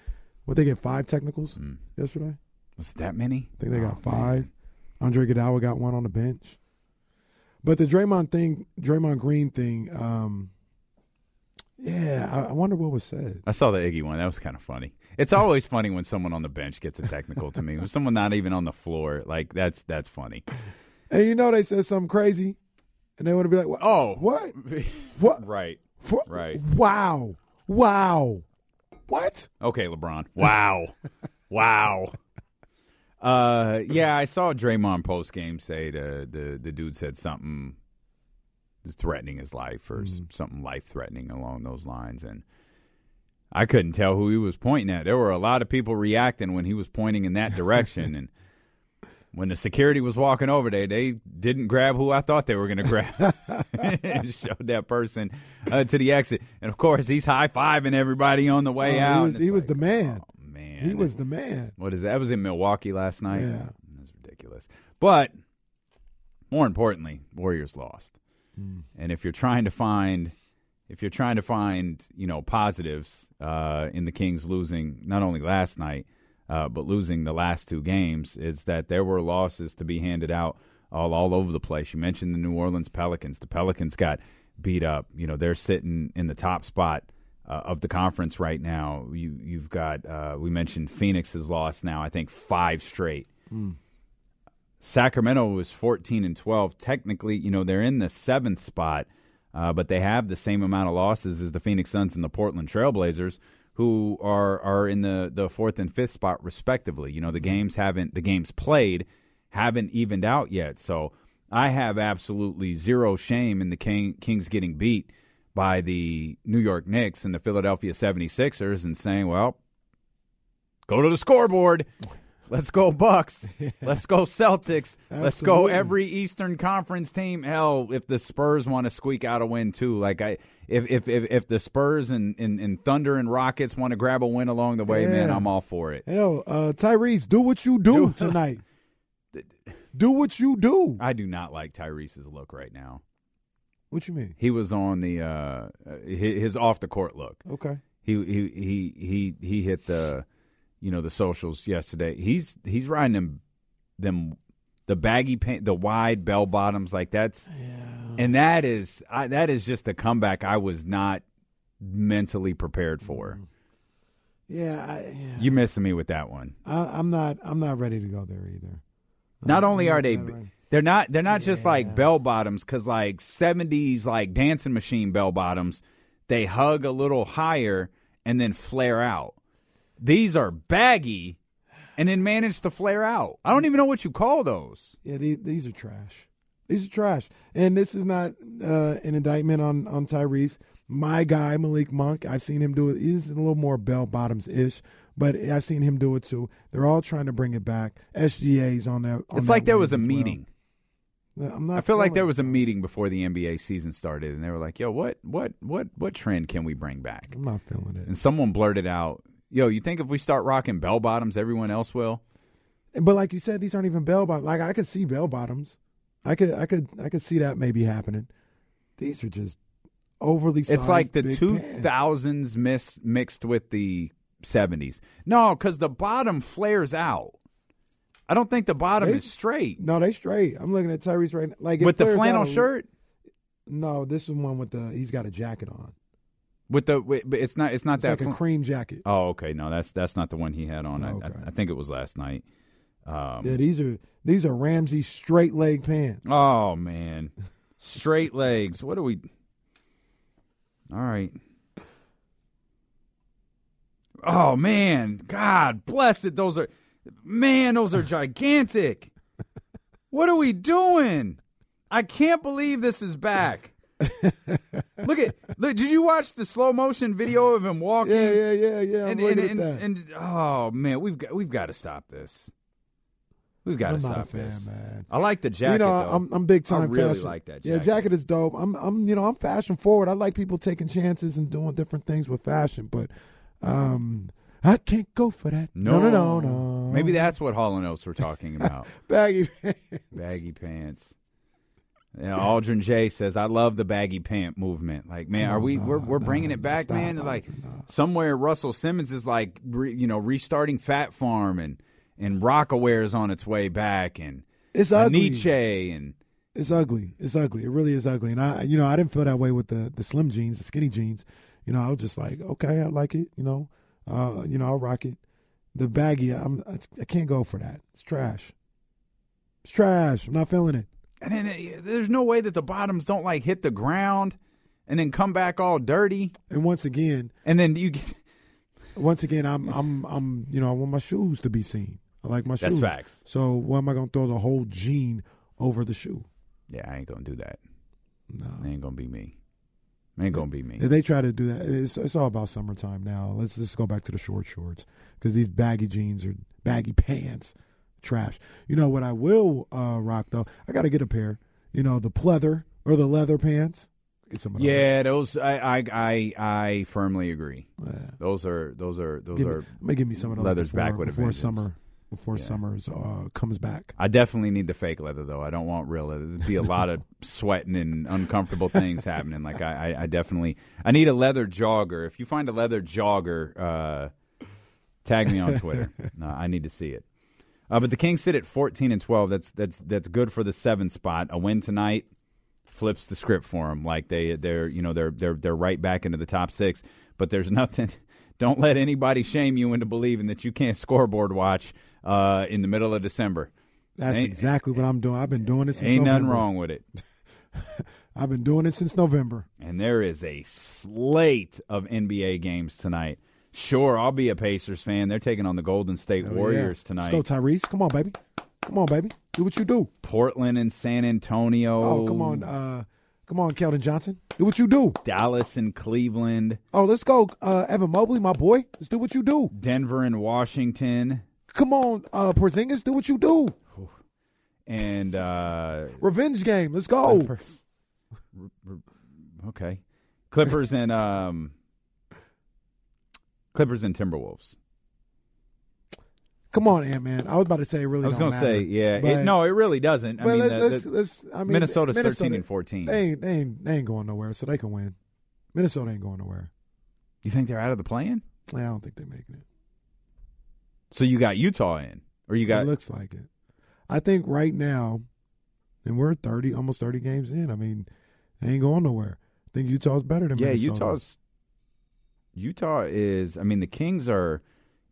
What they get five technicals Mm. yesterday? Was it that many? I think they got Oh, five. Andre Iguodala got one on the bench. But the Draymond thing, Draymond Green thing, um, yeah, I, I wonder what was said. I saw the Iggy one. That was kind of funny. It's always funny when someone on the bench gets a technical to me. When someone not even on the floor, like that's that's funny. And you know they said something crazy, and they want to be like, Oh, what? What? right, For- right. Wow, wow, what? Okay, LeBron. Wow, wow. Uh, yeah, I saw Draymond post game say the the the dude said something threatening his life or s- something life threatening along those lines, and I couldn't tell who he was pointing at. There were a lot of people reacting when he was pointing in that direction, and when the security was walking over, they they didn't grab who I thought they were going to grab. Showed that person uh, to the exit, and of course he's high fiving everybody on the way Oh, out. He was, he was like, the man. oh, man, He was the man. What is that? That was in Milwaukee last night. Yeah. That was ridiculous. But more importantly, Warriors lost. Hmm. And if you're trying to find, if you're trying to find, you know, positives uh, in the Kings losing not only last night, uh, but losing the last two games, is that there were losses to be handed out all all over the place. You mentioned the New Orleans Pelicans. The Pelicans got beat up. You know, they're sitting in the top spot. Uh, of the conference right now, you you've got uh, we mentioned Phoenix has lost now I think five straight. Sacramento was 14 and 12. Technically, you know, they're in the seventh spot, uh, but they have the same amount of losses as the Phoenix Suns and the Portland Trailblazers, who are are in the, the fourth and fifth spot respectively. You know, the mm-hmm. games haven't the games played haven't evened out yet. So I have absolutely zero shame in the King, Kings getting beat by the New York Knicks and the Philadelphia 76ers and saying, well, go to the scoreboard. Let's go Bucks. Let's go Celtics. Let's go every Eastern Conference team. Hell, if the Spurs want to squeak out a win too, like I, if if if, if the Spurs and, and, and Thunder and Rockets want to grab a win along the way, man, I'm all for it. Hell, uh, Tyrese, do what you do tonight. do what you do. I do not like Tyrese's look right now. What you mean? He was on the uh, his, his off the court look. Okay. He he he he he hit the you know the socials yesterday. He's he's riding them them the baggy pant, the wide bell bottoms like that's yeah. and that is I, that is just a comeback I was not mentally prepared for. Mm-hmm. Yeah, I, yeah. You missing me with that one. I, I'm not. I'm not ready to go there either. Not I'm only not are they ready. they're not they're not just like bell bottoms cuz like 70s like dancing machine bell bottoms they hug a little higher and then flare out. These are baggy and then manage to flare out. I don't even know what you call those. Yeah, these, these are trash. These are trash. And this is not uh, an indictment on on Tyrese. My guy Malik Monk, I've seen him do it. He's a little more bell bottoms ish, but I've seen him do it too. They're all trying to bring it back. SGA's on that. on It's that like there was a well. meeting. I'm not I feel like there was a meeting before the NBA season started and they were like, "Yo, what what what what trend can we bring back?" I'm not feeling it. And someone blurted out, "Yo, you think if we start rocking bell bottoms, everyone else will?" But like you said, these aren't even bell bottoms. Like I could see bell bottoms. I could I could I could see that maybe happening. These are just overly. It's like the two thousands mis- mixed with the seventies. No, because the bottom flares out. I don't think the bottom They- is straight No, they straight. I'm looking at Tyrese right now. Like with the flannel out shirt. No, this is one with the. He's got a jacket on. With the, with, but it's not. It's not It's that. like a cream jacket. oh, okay. No, that's that's not the one he had on. I, Okay. I, I think it was last night. Um, yeah, these are these are Ramsey straight leg pants. Oh man, straight legs. What are we? All right. Oh man, God bless it. Those are, man, those are gigantic. What are we doing? I can't believe this is back. look at look. Did you watch the slow motion video of him walking? Yeah, yeah, yeah, yeah. And, and, and, and oh man, we've got we've got to stop this. We've got to I'm stop not a fan, this. man. I like the jacket. you know, though. I'm I'm big time I really fashion. like that. Yeah, Jacket. jacket is dope. I'm I'm you know I'm fashion forward. I like people taking chances and doing different things with fashion, but um, I can't go for that. No, no, no, no. Maybe that's what Hall and Oates were talking about. baggy. pants. baggy pants. You know, Aldrin J says, "I love the baggy pant movement." Like, man, are we? no, we're we're no, bringing it back, stop, man. Like no. somewhere, Russell Simmons is like, re, you know, restarting Fat Farm, and and Rocawear is on its way back, and It's ugly. Nietzsche, and It's ugly. It's ugly. It really is ugly. And I, you know, I didn't feel that way with the the slim jeans, the skinny jeans. You know, I was just like, okay, I like it. You know, uh, you know, I'll rock it. The baggy, I'm, I, I can't go for that. It's trash. It's trash. I'm not feeling it. And then uh, there's no way that the bottoms don't like hit the ground, and then come back all dirty, And once again, and then you get. once again, I'm, I'm, I'm, you know, I want my shoes to be seen. I like my That's shoes. facts. So why am I going to throw the whole jean over the shoe? Yeah, I ain't gonna do that. No. It ain't gonna be me. It ain't gonna be me. If they try to do that, it's, it's all about summertime now. Let's just go back to the short shorts because these baggy jeans or baggy pants, trash. You know what I will uh, rock though? I got to get a pair. You know the pleather or the leather pants. Get some of those. Yeah, those I I I, I firmly agree. Those are those are those Give me, are. let me give me some of those leathers before, back with before summer before summer's uh, comes back. I definitely need the fake leather though. I don't want real leather. There'd be a lot of sweating and uncomfortable things happening. Like I, I, I definitely I need a leather jogger. If you find a leather jogger, uh, tag me on Twitter. no, I need to see it. Uh, but the Kings sit at fourteen and twelve. That's that's that's good for the seventh spot. A win tonight flips the script for them. Like they they're you know they're they're they're right back into the top six. But there's nothing. Don't let anybody shame you into believing that you can't scoreboard watch uh, in the middle of December. That's Ain't- exactly what I'm doing. I've been doing it since Ain't nothing wrong with it. I've been doing it since November. And there is a slate of NBA games tonight. Sure, I'll be a Pacers fan. They're taking on the Golden State Hell yeah. Warriors tonight. Let's go, Tyrese. Come on, baby. Come on, baby. Do what you do. Portland and San Antonio. Oh, come on. Uh, come on, Keldon Johnson. Do what you do. Dallas and Cleveland. Oh, let's go, uh, Evan Mobley, my boy. Let's do what you do. Denver and Washington. Come on, uh, Porzingis. Do what you do. And uh, Revenge game. Let's go. Clippers. Okay, Clippers and um, Clippers and Timberwolves. Come on, Ant Man. I was about to say, it really. I was going gonna say, yeah, but, it, no, it really doesn't. I mean, let's, the- let's, the- let's, I mean, Minnesota's Minnesota, thirteen and fourteen. They ain't, they ain't, they ain't going nowhere, so they can win. Minnesota ain't going nowhere. You think they're out of the play-in? Yeah, I don't think they're making it. So you got Utah in, or you got it looks like it. I think right now, and we're thirty, almost thirty games in. I mean, they ain't going nowhere. I think Utah's better than yeah. Minnesota. Utah's Utah is. I mean, the Kings are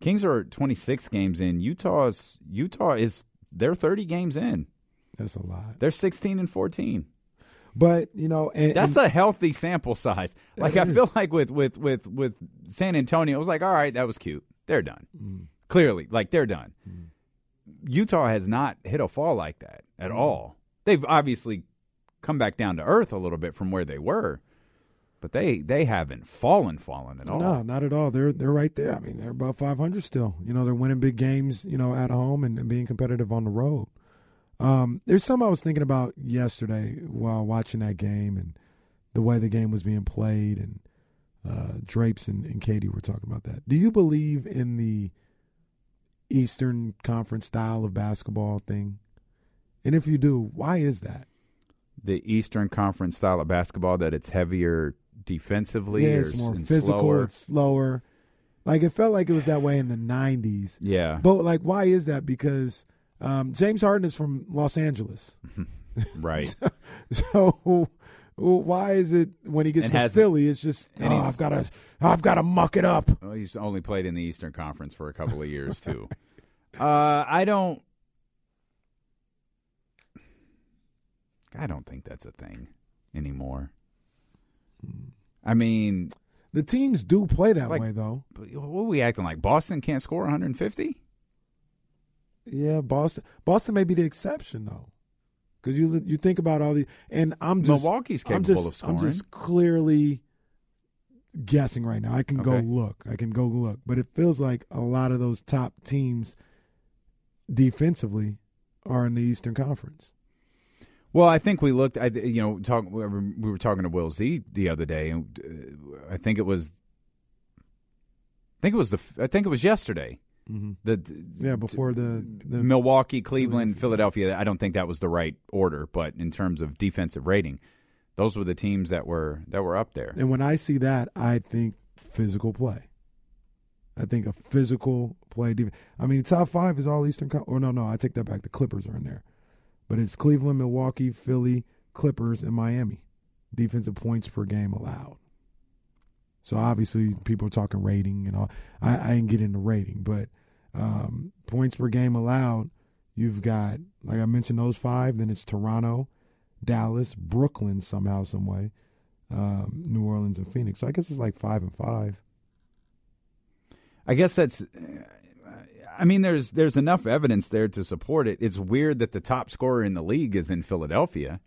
Kings are twenty six games in. Utah's Utah is they're thirty games in. That's a lot. They're sixteen and fourteen. But you know, and, That's and- a healthy sample size. Like I feel is. like with with with with San Antonio, it was like, all right, that was cute. They're done. Mm. Clearly, like they're done. Utah has not hit a fall like that at Mm. all. They've obviously come back down to earth a little bit from where they were, but they they haven't fallen fallen at all. No, not at all. They're they're right there. I mean, they're above 500 still. You know, they're winning big games. You know, at home and, and being competitive on the road. Um, there's something I was thinking about yesterday while watching that game and the way the game was being played, and uh, Drapes and, and Katie were talking about that. Do you believe in the Eastern Conference style of basketball thing? And if you do, why is that? The Eastern Conference style of basketball that it's heavier defensively, yeah, it's more physical. slower. It's slower. Like it felt like it was that way in the '90s. Yeah. but like, why is that? Because um, James Harden is from Los Angeles, right. so well, why is it when he gets And to Philly, it's just and oh, I've got to, I've got to muck it up. Well, he's only played in the Eastern Conference for a couple of years too. uh, I don't. I don't think that's a thing anymore. I mean, The teams do play that Like- way, though. what are we acting like? Boston can't score 150? Yeah, Boston. Boston may be the exception though, because you you think about all the and I'm just Milwaukee's I'm capable just, of I'm just clearly guessing right now. I can go look. I can go look, but it feels like a lot of those top teams defensively are in the Eastern Conference. Well, I think we looked. I you know talk. We were talking to Will Z the other day, and uh, I think it was. I think it was the. I think it was yesterday. Mm-hmm. The Yeah, before the, the Milwaukee, Cleveland, Philadelphia. I don't think that was the right order, but in terms of defensive rating, those were the teams that were that were up there. And when I see that, I think physical play. I think a physical play. I mean, top five is all Eastern. Con- or no, no, I take that back. The Clippers are in there, but it's Cleveland, Milwaukee, Philly, Clippers, and Miami. Defensive points per game allowed. So obviously, people are talking rating and all. I, I didn't get into rating, but um, points per game allowed. You've got, like I mentioned, those five. Then it's Toronto, Dallas, Brooklyn somehow, some way, um, New Orleans, and Phoenix. So I guess it's like five and five. I guess that's. I mean, there's there's enough evidence there to support it. It's weird that the top scorer in the league is in Philadelphia.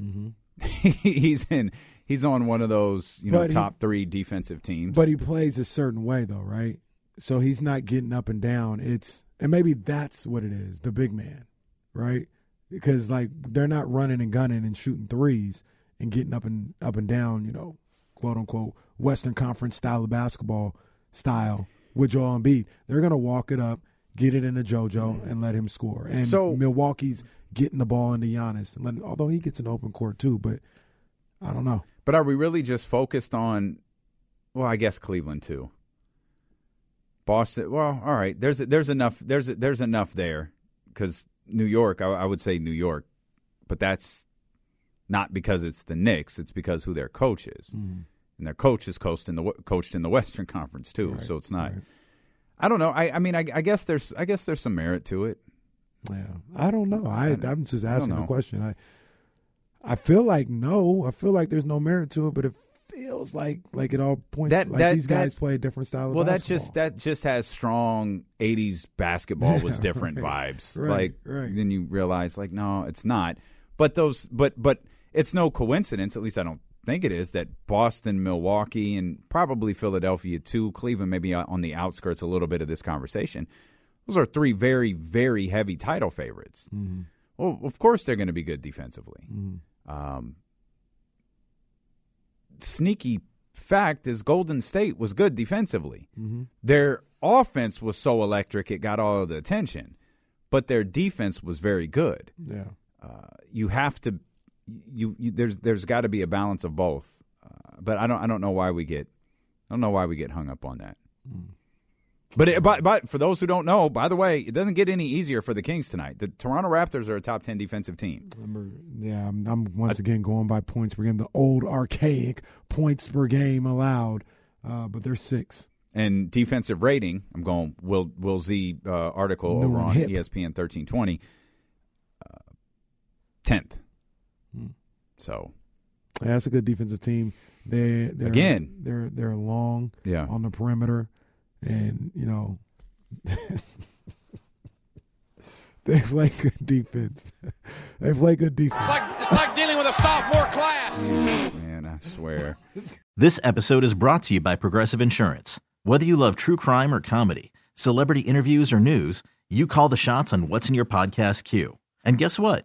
Mm-hmm. he's in. He's on one of those you know But he- top three defensive teams. But he plays a certain way, though, right? So he's not getting up and down. It's And maybe that's what it is, the big man, right? Because like they're not running and gunning and shooting threes and getting up and up and down, you know, quote unquote Western Conference style of basketball style with Joel Embiid. They're gonna walk it up, get it into JoJo, and let him score. And So- Milwaukee's getting the ball into Giannis, and letting, although he gets an open court too, but I don't know. But are we really just focused on? Well, I guess Cleveland too. Boston. Well, all right. There's there's enough. There's there's enough there because New York. I, I would say New York, but that's not because it's the Knicks. It's because who their coach is, mm-hmm. and their coach is coached in the coached in the Western Conference too. so it's not. I don't know. I I mean I, I guess there's I guess there's some merit to it. Yeah, I don't know. I I'm just asking a question. I I feel like no. I feel like there's no merit to it, but it feels like like it all points That- like that- these guys that- play a different style of Well, that just that just has strong '80s basketball was different right, vibes. right, like right. then you realize like no, it's not. But those, but but it's no coincidence. At least I don't think it is that Boston, Milwaukee, and probably Philadelphia too. Cleveland maybe on the outskirts a little bit of this conversation. Those are three very very heavy title favorites. Mm-hmm. Well, of course they're going to be good defensively. Um, sneaky fact is Golden State was good defensively. Mhm. Their offense was so electric it got all of the attention, but their defense was very good. Yeah. Uh, you have to you, you there's there's got to be a balance of both. Uh, but I don't I don't know why we get I don't know why we get hung up on that. But, it, but but for those who don't know, by the way, it doesn't get any easier for the Kings tonight. The Toronto Raptors are a top ten defensive team. Remember, yeah, I'm, I'm once again going by points per game, the old archaic points per game allowed, uh, but they're six. and defensive rating. I'm going Will Will Z uh, article over on hip. ESPN 1320. uh, Tenth. Hmm. So Yeah, that's a good defensive team. They they're, Again. they're they're long Yeah. on the perimeter, and you know they play good defense. they play good defense. It's like, it's like dealing with a sophomore class. man, I swear. This episode is brought to you by Progressive Insurance. Whether you love true crime or comedy, celebrity interviews or news, you call the shots on what's in your podcast queue. And guess what?